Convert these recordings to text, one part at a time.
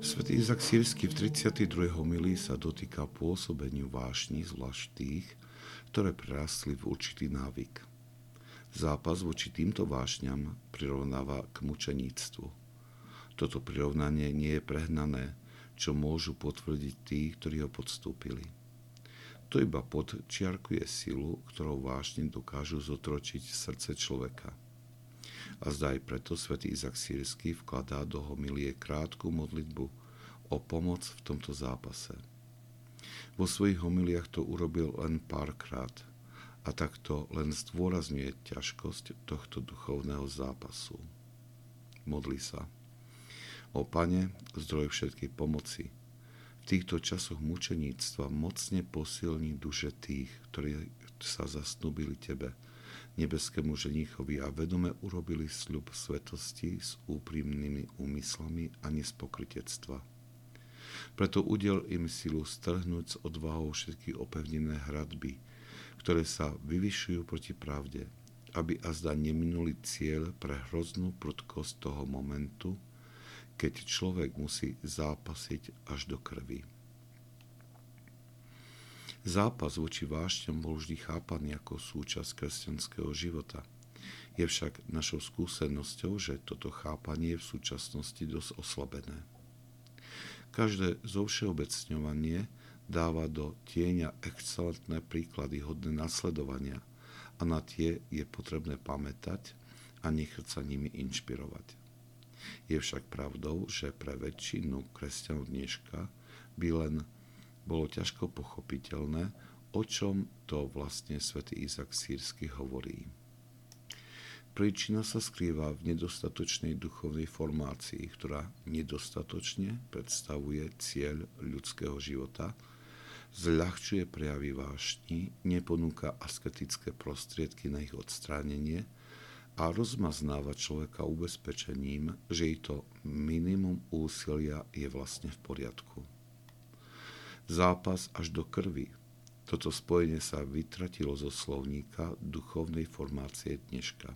Svetý Izak Sírsky v 32. homilii sa dotýka pôsobeniu vášní, zvlášť tých, ktoré prerastli v určitý návyk. Zápas voči týmto vášňam prirovnáva k mučeníctvu. Toto prirovnanie nie je prehnané, čo môžu potvrdiť tí, ktorí ho podstúpili. To iba podčiarkuje silu, ktorou vášne dokážu zotročiť srdce človeka. A zdá aj preto svätý Izak Sírsky vkladá do homilie krátku modlitbu o pomoc v tomto zápase. Vo svojich homiliach to urobil len párkrát a takto len zdôrazňuje ťažkosť tohto duchovného zápasu. Modli sa. O Pane, zdroj všetkej pomoci, týchto časoch mučeníctva mocne posilní duše tých, ktorí sa zasnúbili Tebe, nebeskému ženichovi a vedome urobili sľub svetosti s úprimnými úmyslami a nespokrytectva. Preto udel im silu strhnúť s odvahou všetky opevnené hradby, ktoré sa vyvyšujú proti pravde, aby azda neminuli cieľ pre hroznú prudkosť toho momentu, keď človek musí zápasiť až do krvi. Zápas voči vášňam bol vždy chápaný ako súčasť kresťanského života. Je však našou skúsenosťou, že toto chápanie je v súčasnosti dosť oslabené. Každé zovšeobecňovanie dáva do tieňa excelentné príklady hodné nasledovania a na tie je potrebné pamätať a nechať sa nimi inšpirovať. Je však pravdou, že pre väčšinu kresťanov dneška by len bolo ťažko pochopiteľné, o čom to vlastne svätý Izak Sírsky hovorí. Príčina sa skrýva v nedostatočnej duchovnej formácii, ktorá nedostatočne predstavuje cieľ ľudského života, zľahčuje prejavy vášni, neponúka asketické prostriedky na ich odstránenie – a rozmaznáva človeka ubezpečením, že i to minimum úsilia je vlastne v poriadku. Zápas až do krvi. Toto spojenie sa vytratilo zo slovníka duchovnej formácie dneška.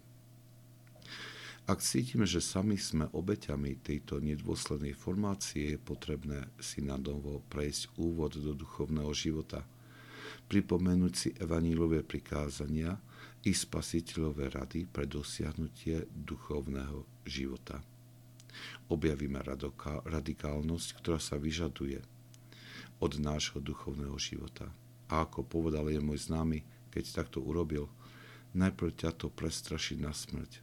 Ak cítime, že sami sme obeťami tejto nedôslednej formácie, je potrebné si na novo prejsť úvod do duchovného života, pripomenúť si evanílové prikázania, i spasiteľové rady pre dosiahnutie duchovného života. Objavíme radikálnosť, ktorá sa vyžaduje od nášho duchovného života. A ako povedal je môj známy, keď takto urobil, najprv ťa to prestraší na smrť,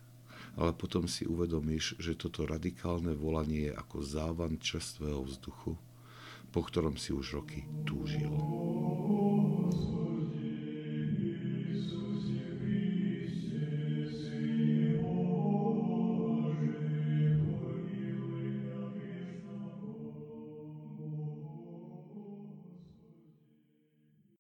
ale potom si uvedomíš, že toto radikálne volanie je ako závan čerstvého vzduchu, po ktorom si už roky túžil.